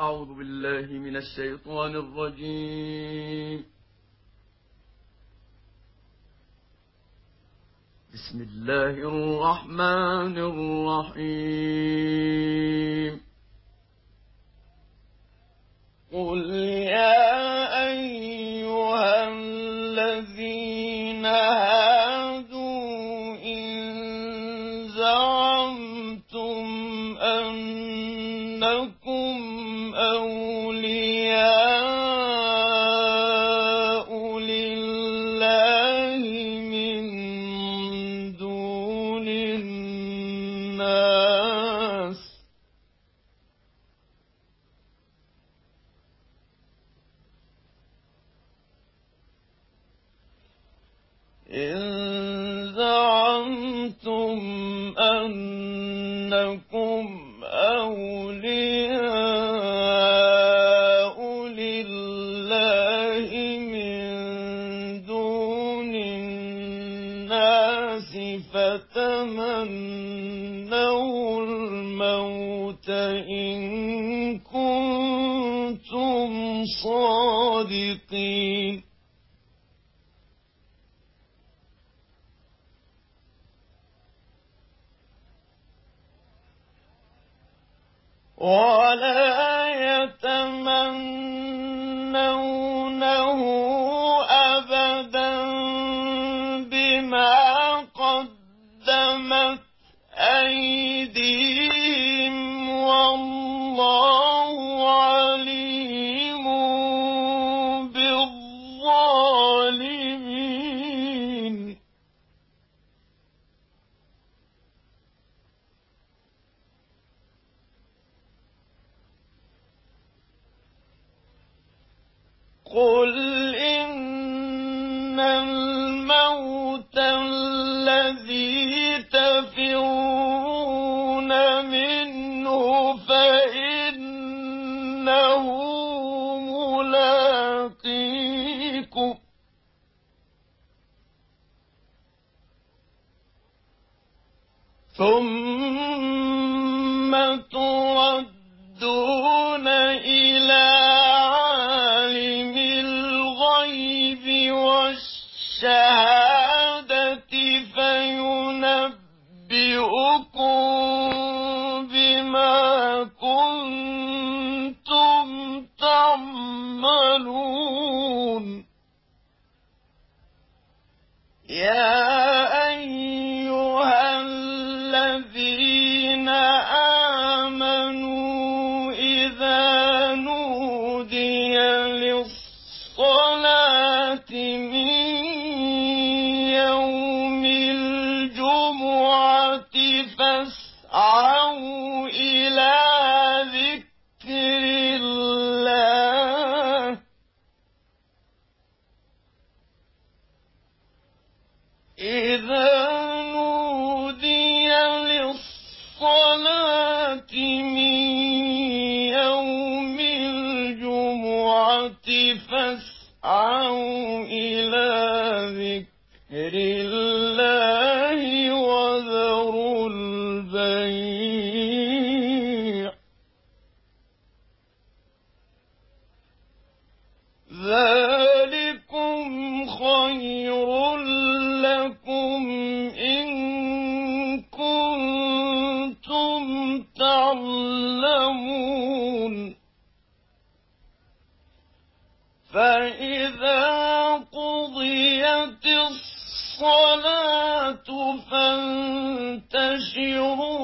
أعوذ بالله من الشيطان الرجيم. بسم الله الرحمن الرحيم. قل يا أولياء لله من دون الناس. إن إن كنتم صادقين. ولا والله عليم بالظالمين. قل إن الموت الذي فإنه ملاقيكم. ثم تردون إذا نودي للصلاة من يوم الجمعة فاسعوا فإذا قضيت الصلاة فانتشروا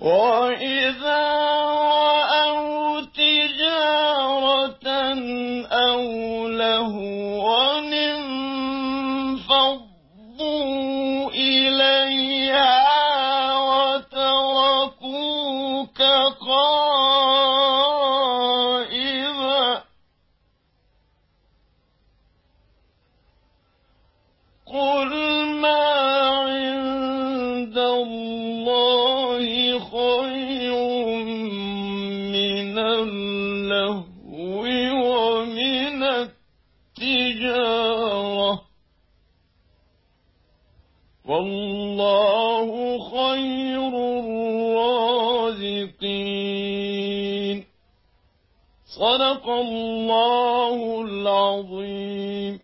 Oh. اللهو ومن التجارة. والله خير الرازقين. صدق الله العظيم.